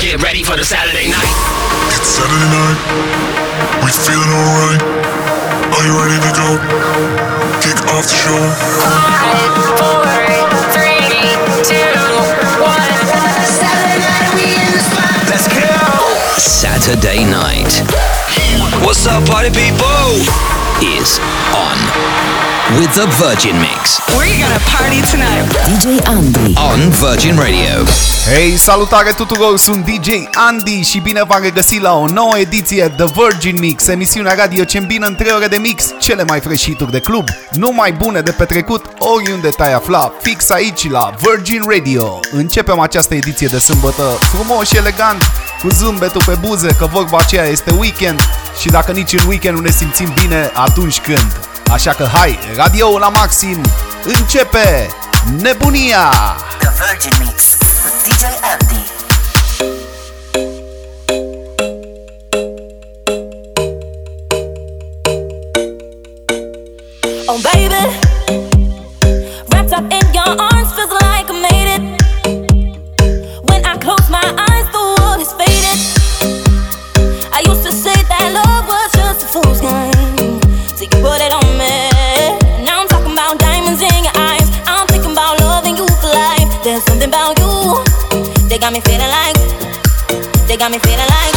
Get ready for the Saturday night. It's Saturday night. We feeling alright. Are you ready to go? Kick off the show. Five, four, three, two, one. Saturday night, we in the spot. Let's go. Saturday night What's up, party people? is on with the Virgin Mix We're gonna party tonight. DJ Andy. on Virgin Radio. Hei, salutare tuturor, sunt DJ Andy și bine v-am regăsit la o nouă ediție The Virgin Mix, emisiunea radio ce îmbină în 3 ore de mix cele mai freșituri de club, numai bune de petrecut oriunde te-ai afla, fix aici la Virgin Radio. Începem această ediție de sâmbătă frumos și elegant, cu zâmbetul pe buze, că vorba aceea este weekend și dacă nici în weekend nu ne simțim bine, atunci când? Așa că hai, radio la maxim, începe nebunia! The Virgin Mix with DJ Andy. They got me feeling like, they got me feeling like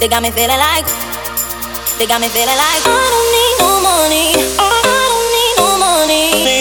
They got me feeling like. They got me feeling like I don't need no money. I don't need no money.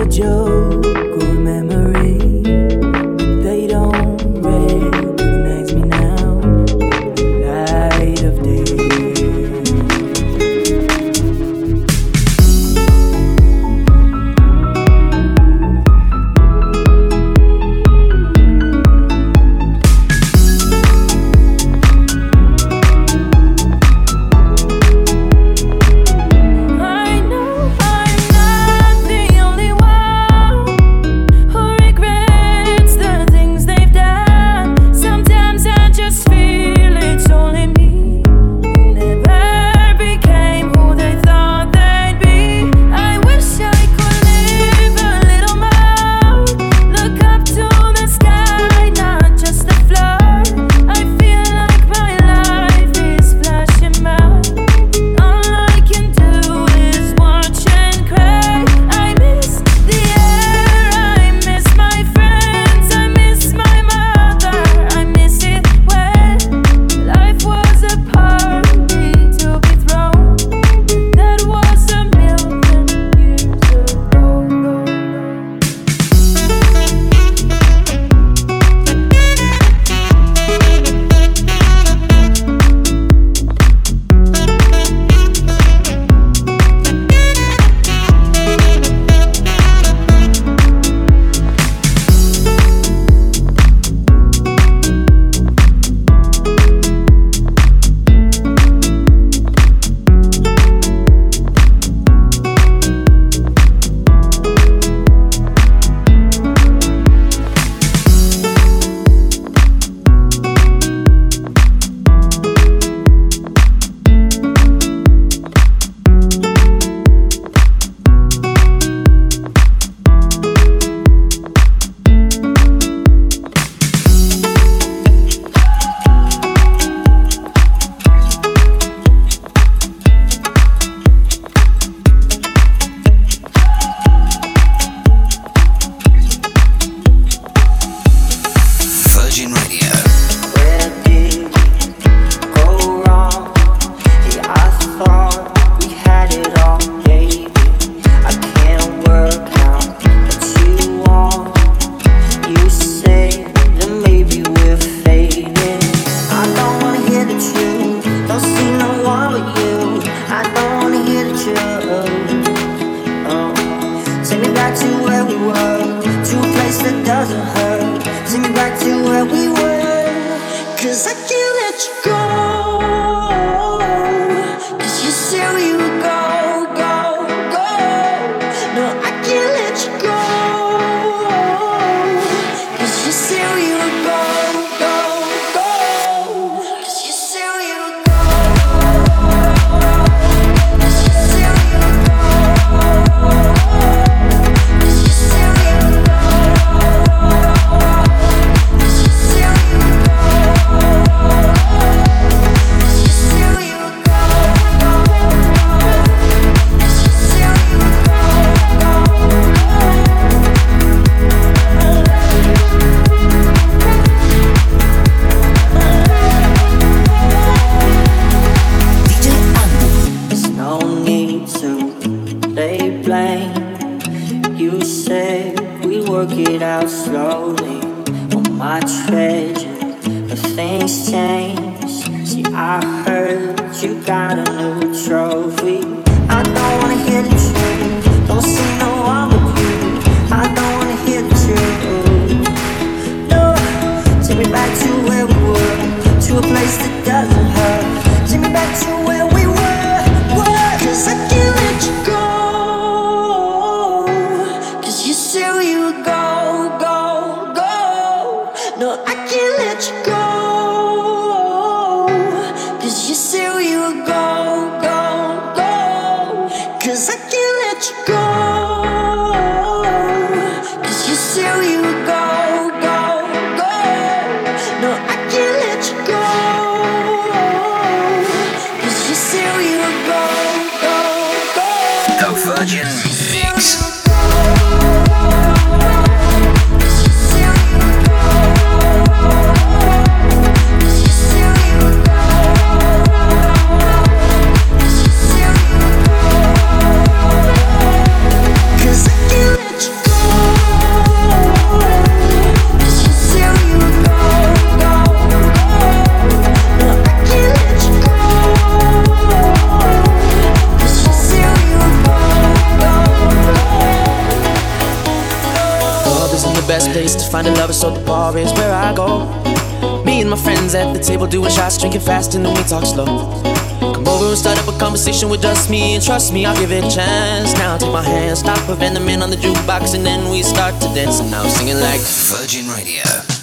A joke or go. Me and my friends at the table doing shots, drinking fast, and then we talk slow. Come over and start up a conversation with just me, and trust me, I'll give it a chance. Now take my hand, stop a venom man on the jukebox, and then we start to dance. And now singing like Virgin Radio.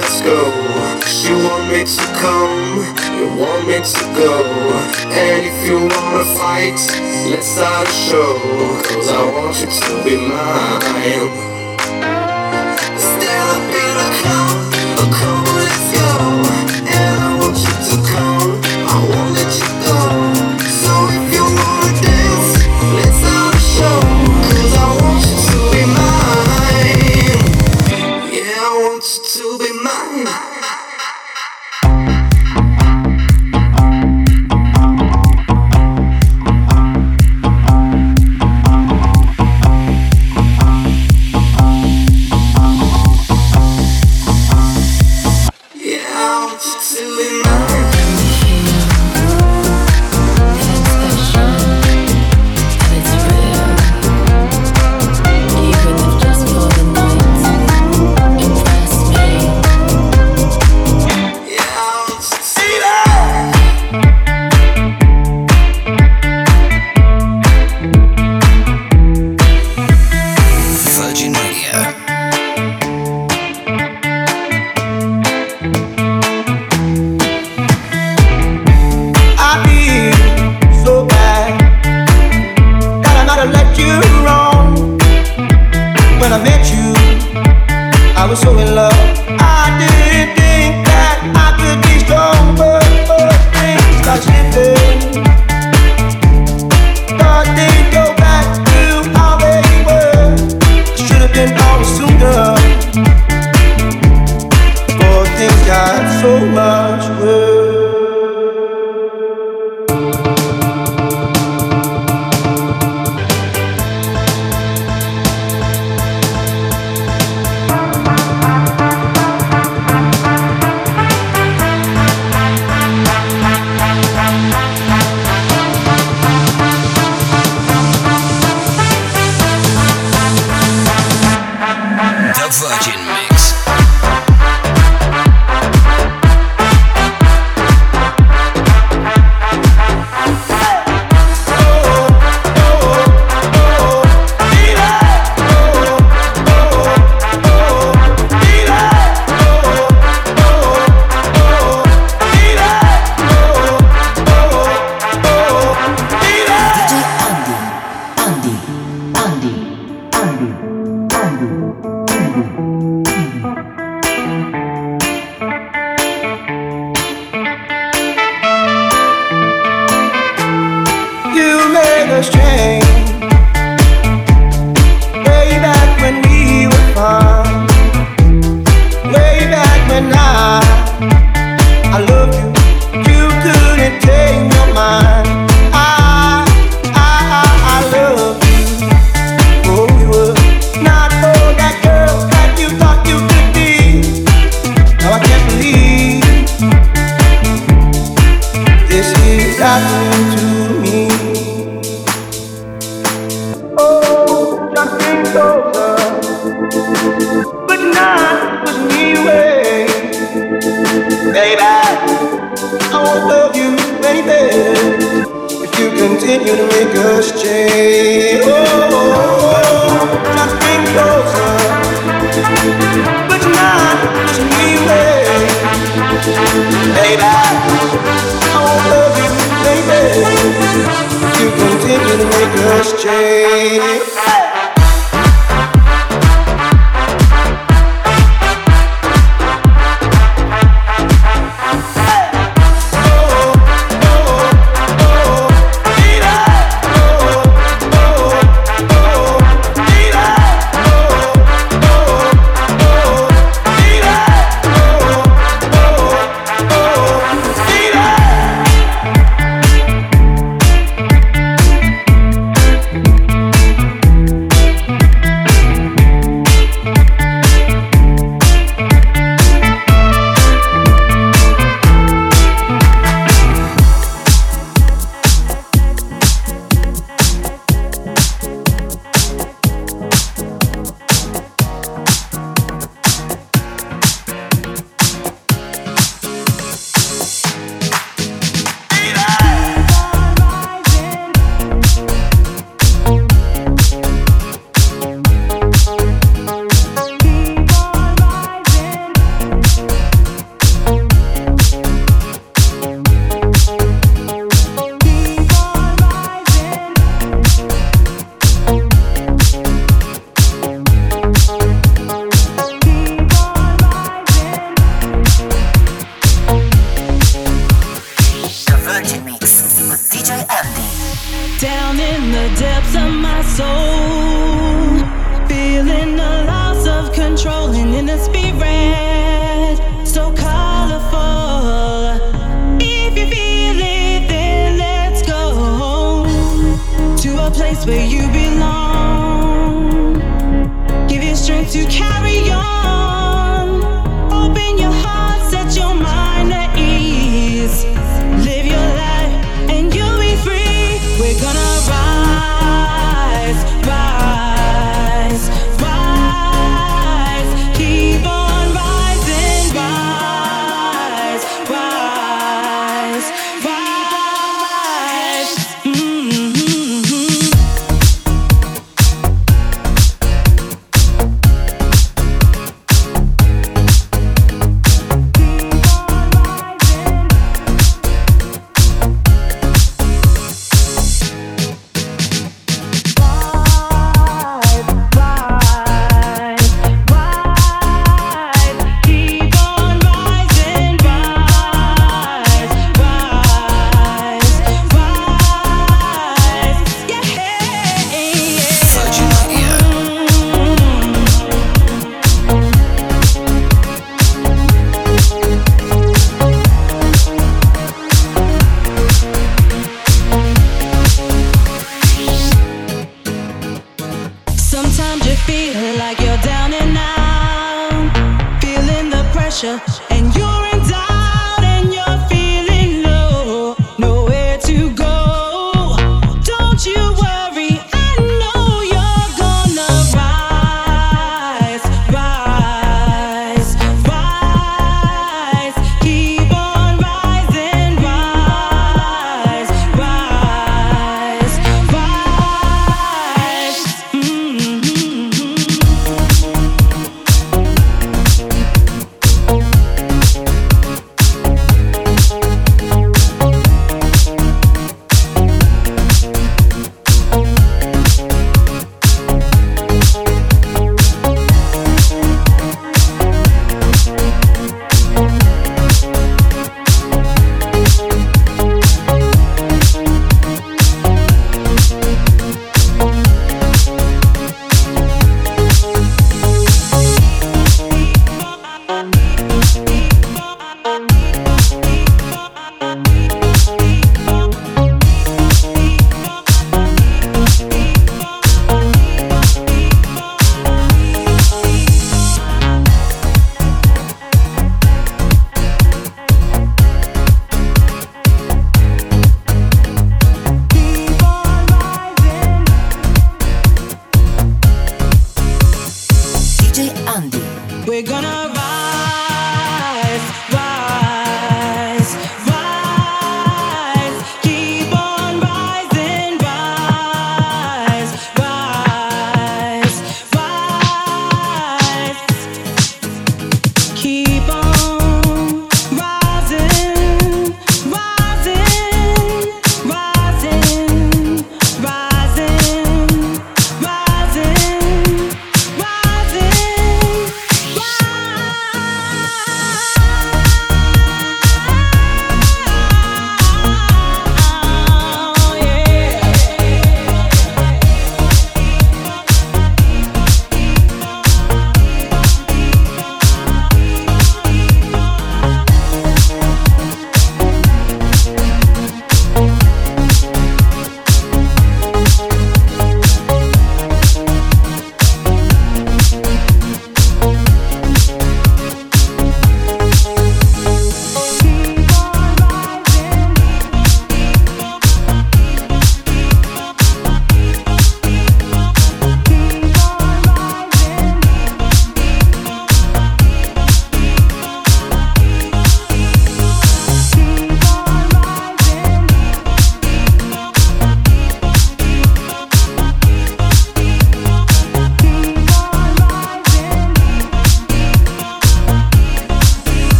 let's go. You want me to come, you want me to go. And if you wanna fight, let's start a show. Cause I want you to be mine.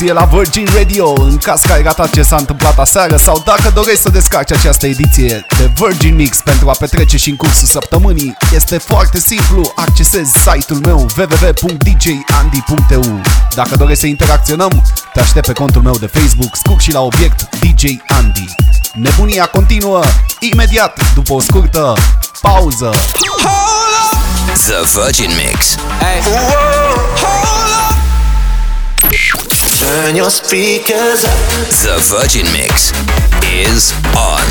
De distracție la Virgin Radio. În caz că ai ratat ce s-a întâmplat aseară Sau dacă dorești să descarci această ediție de Virgin Mix Pentru a petrece și în cursul săptămânii Este foarte simplu, accesezi site-ul meu www.djandy.eu Dacă dorești să interacționăm, te aștept pe contul meu de Facebook Scurg și la obiect DJ Andy. Nebunia continuă imediat după o scurtă pauză. The Virgin Mix. Turn your speakers up. The Virgin Mix is on.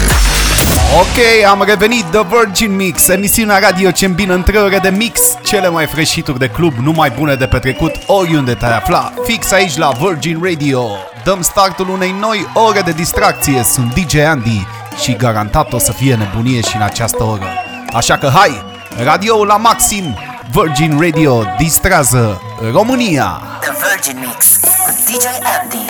Ok, am revenit The Virgin Mix, emisiunea radio ce îmbină în trei ore de mix cele mai freșituri de club, numai bune de petrecut, oriunde te-ai afla, fix aici la Virgin Radio. Dăm startul unei noi ore de distracție, sunt DJ Andy și garantat o să fie nebunie și în această oră. Așa că hai, radioul la maxim, Virgin Radio distrează România! The Virgin Mix with DJ Andy.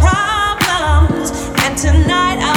Problems, and tonight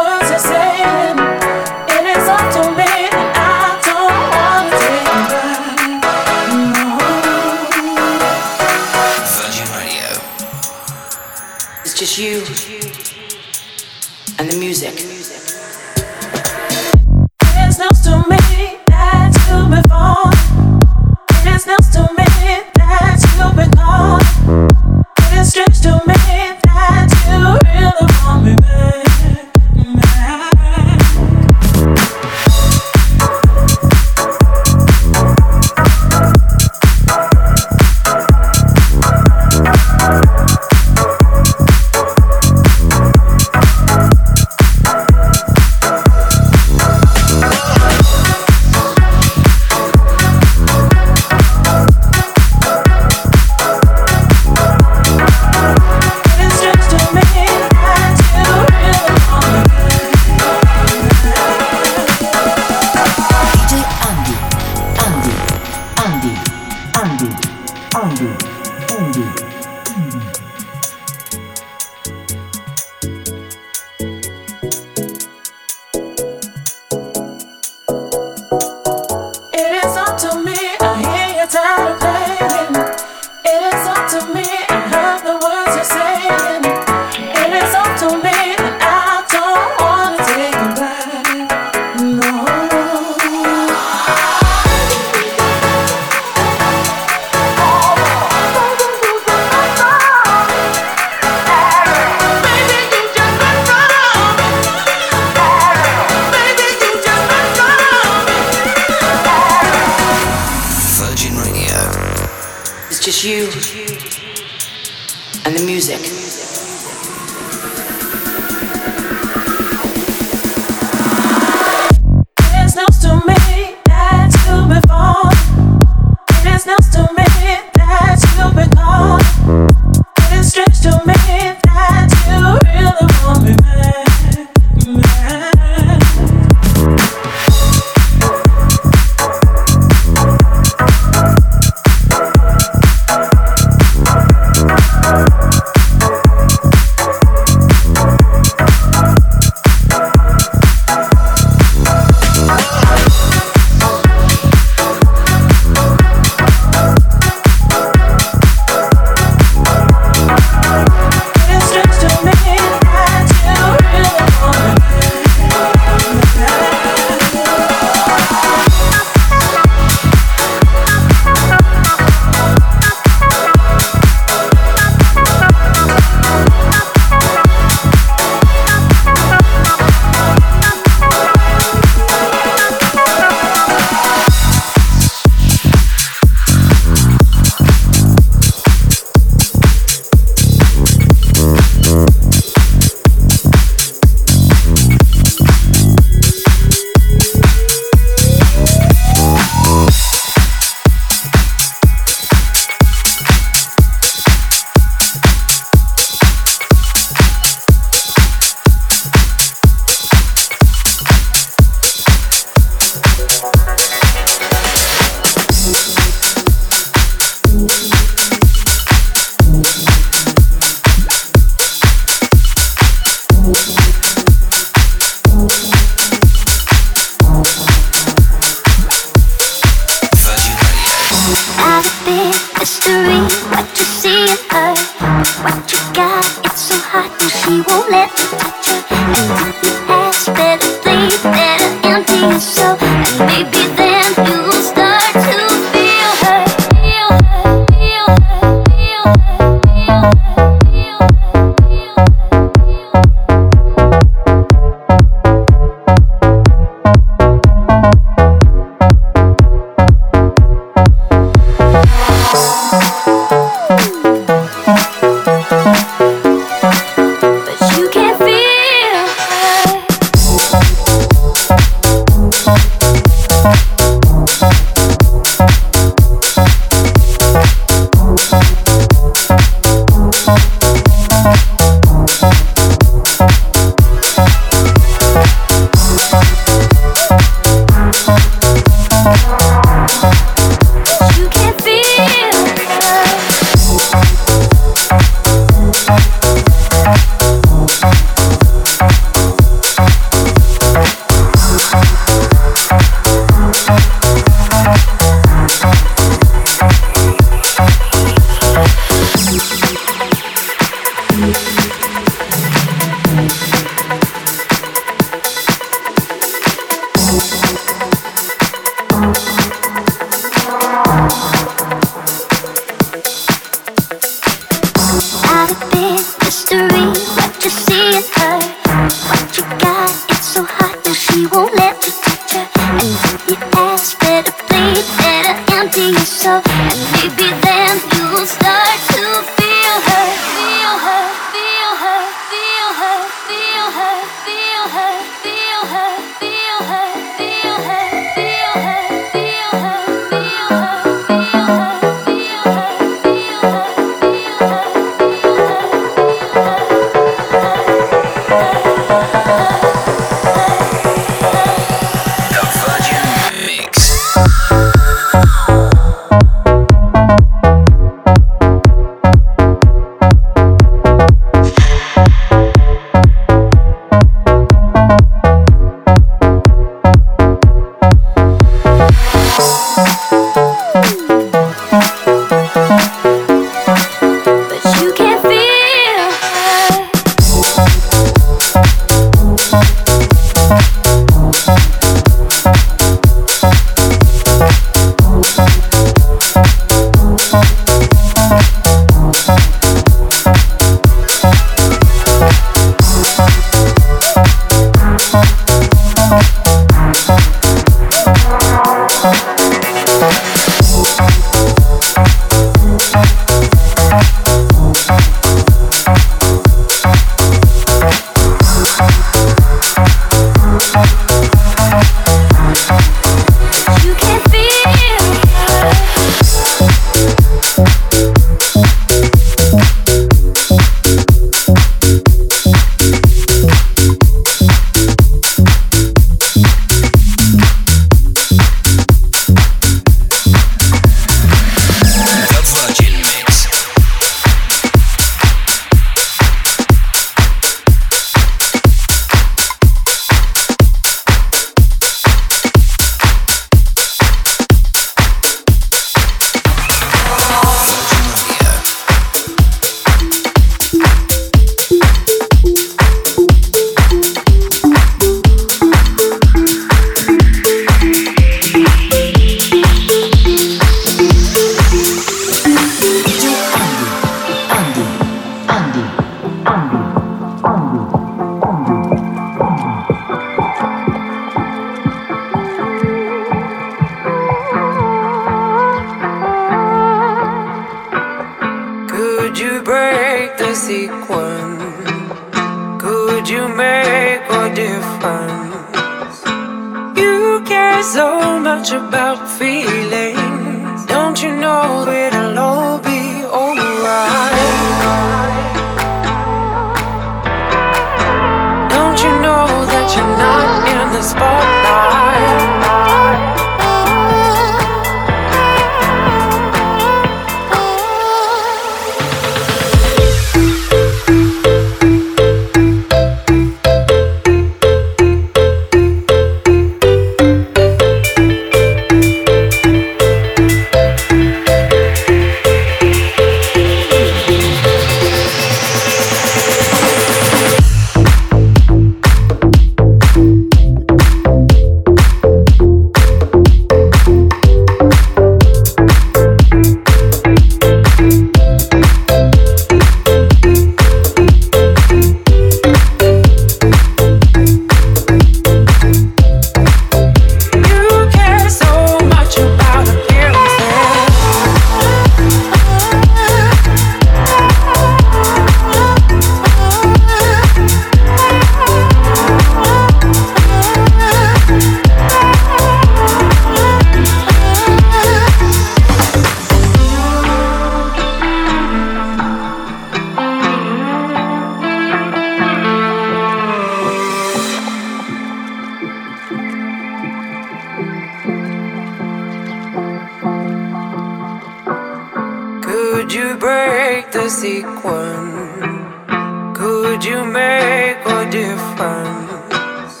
sequence. Could you make a difference?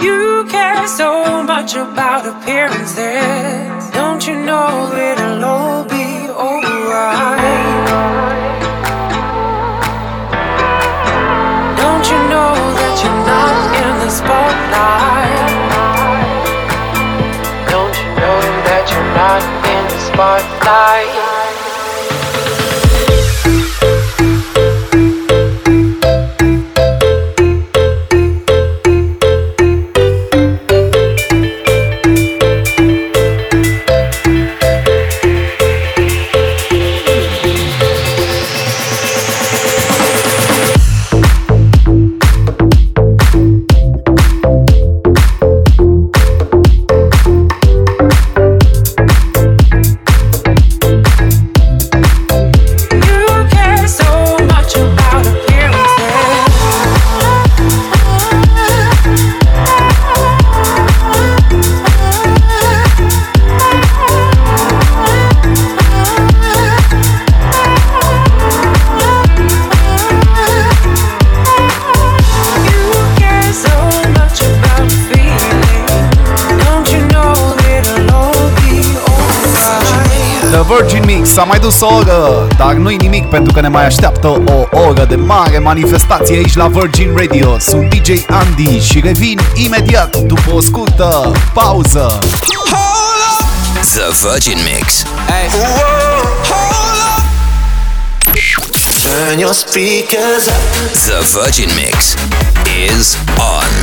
You care so much about appearances. Don't you know it'll all be alright? Don't you know that you're not in the spotlight? Don't you know that you're not in the spotlight? S-a mai dus o oră, dar nu-i nimic pentru că ne mai așteaptă o oră de mare manifestație aici la Virgin Radio. Sunt DJ Andy și revin imediat după o scurtă pauză. The Virgin Mix. Turn your speakers up. The Virgin Mix is on.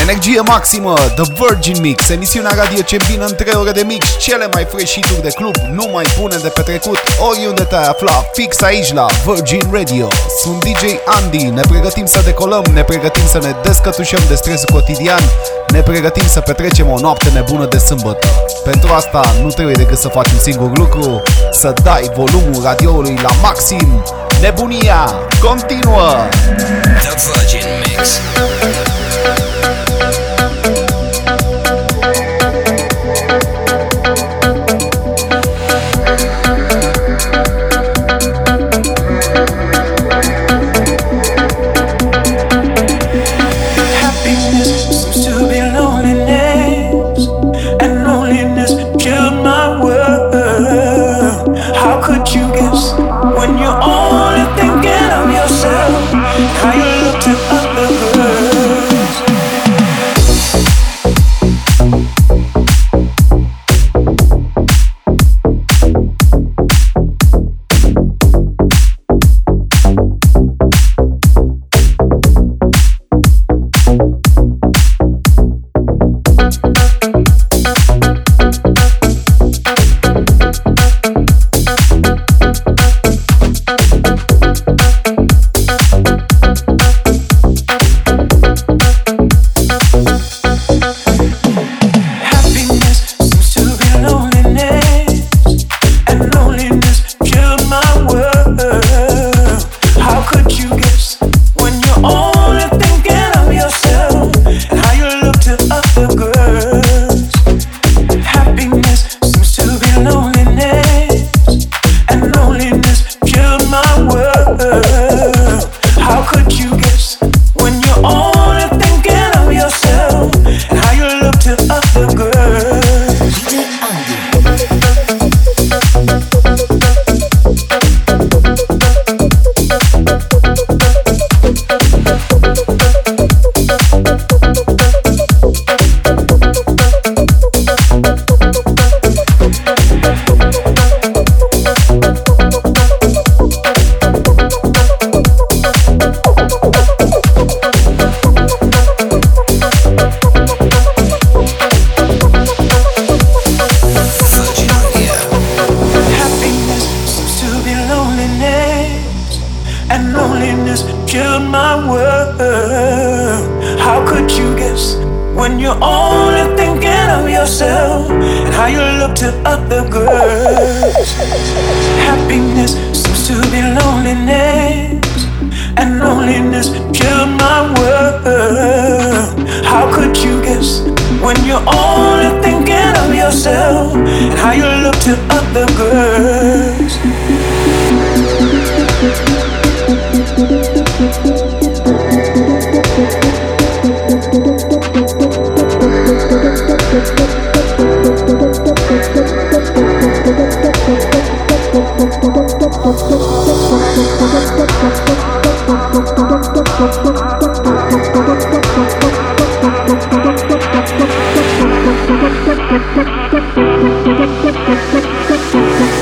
Energie maximă, The Virgin Mix, emisiunea radio ce îmbină în 3 ore de mix cele mai fresh hit de club, nu mai bune de petrecut, oriunde te-ai afla, fix aici la Virgin Radio. Sunt DJ Andy, ne pregătim să decolăm, ne pregătim să ne descătușăm de stresul cotidian, ne pregătim să petrecem o noapte nebună de sâmbătă. Pentru asta nu trebuie decât să faci un singur lucru, să dai volumul radioului la maxim. Nebunia continuă! The Virgin Mix.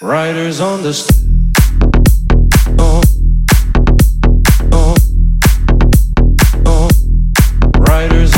Riders on the st- oh. Oh. Oh. Riders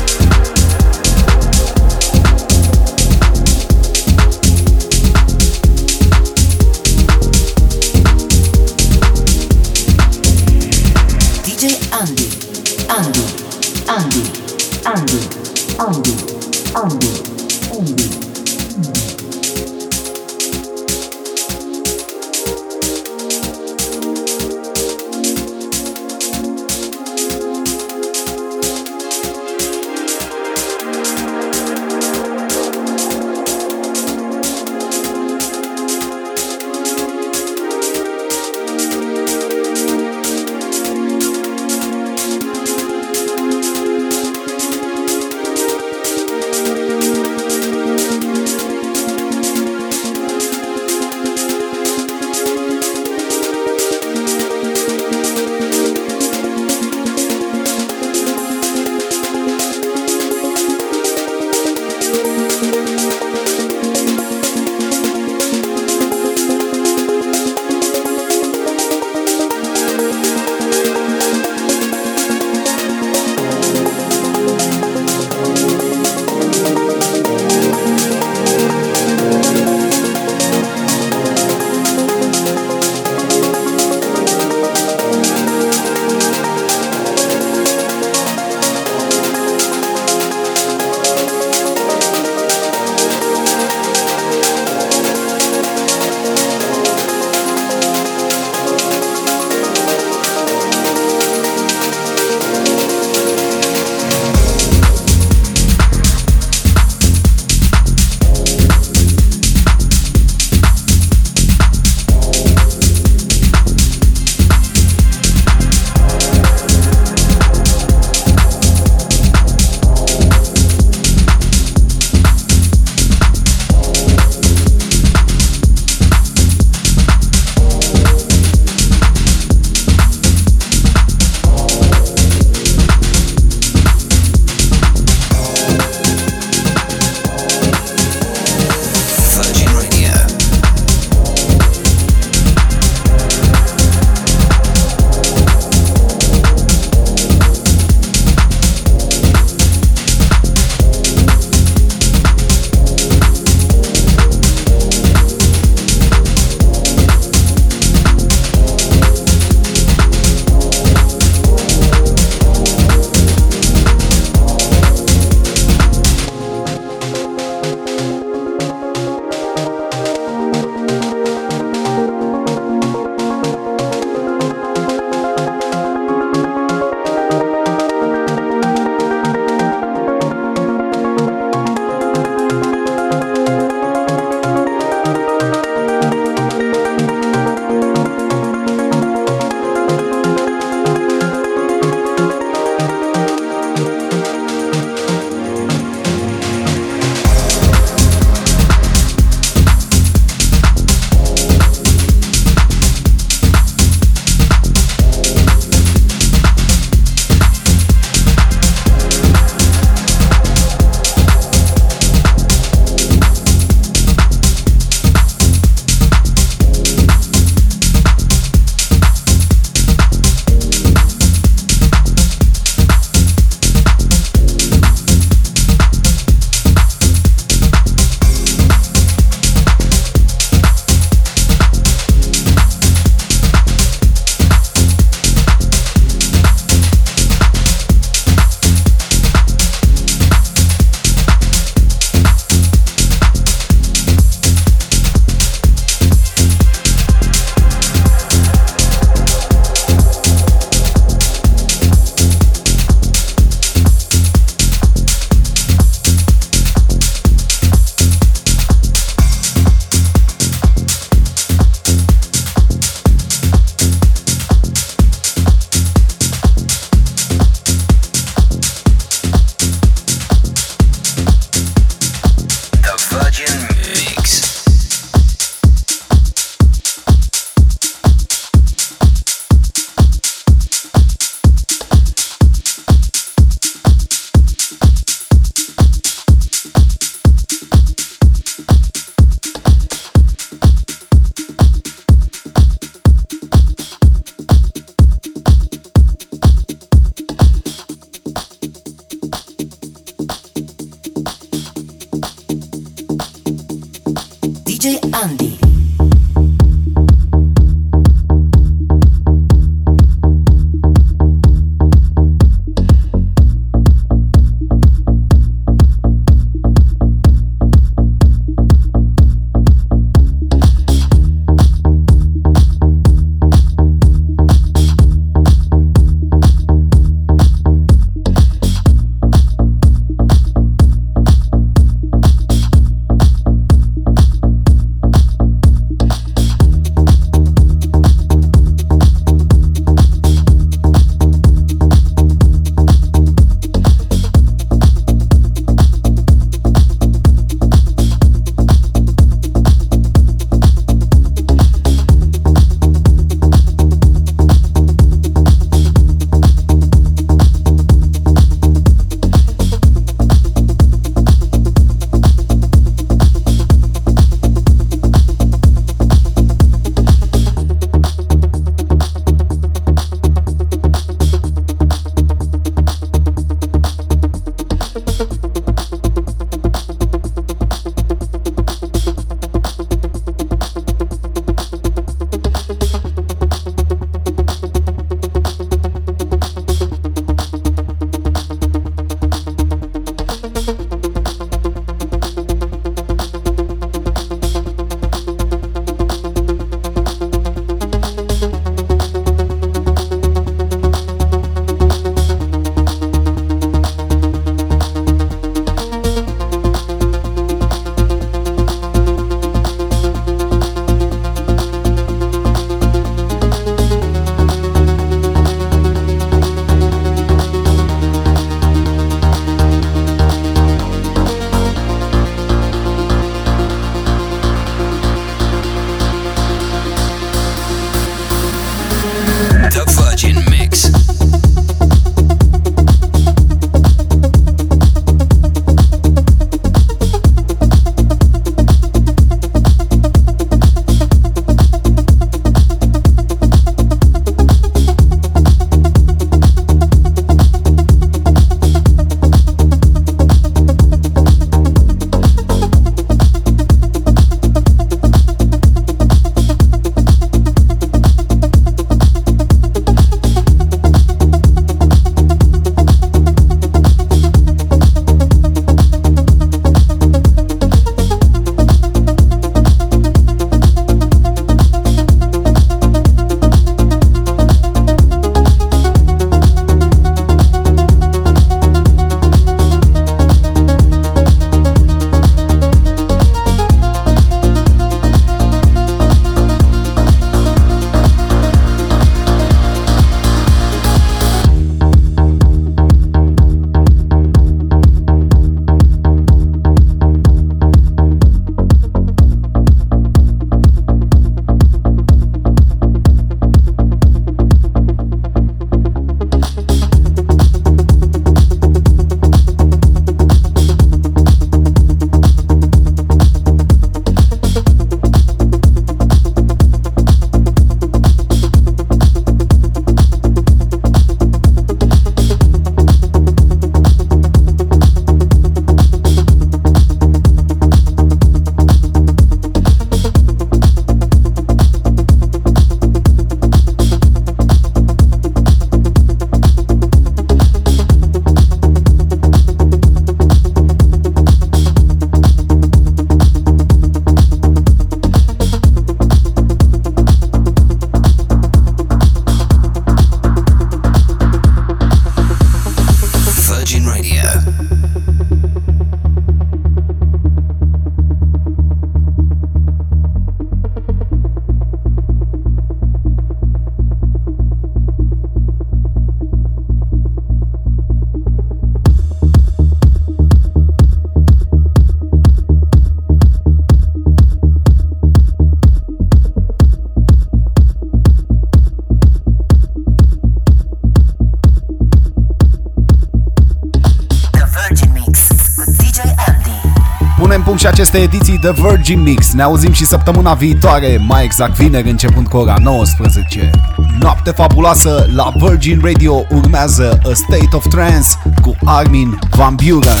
aceste ediții de Virgin Mix. Ne auzim și săptămâna viitoare, mai exact vineri, începând cu ora 19. Noapte fabuloasă la Virgin Radio urmează A State of Trance cu Armin Van Buren.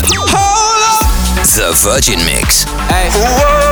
The Virgin Mix. Hey.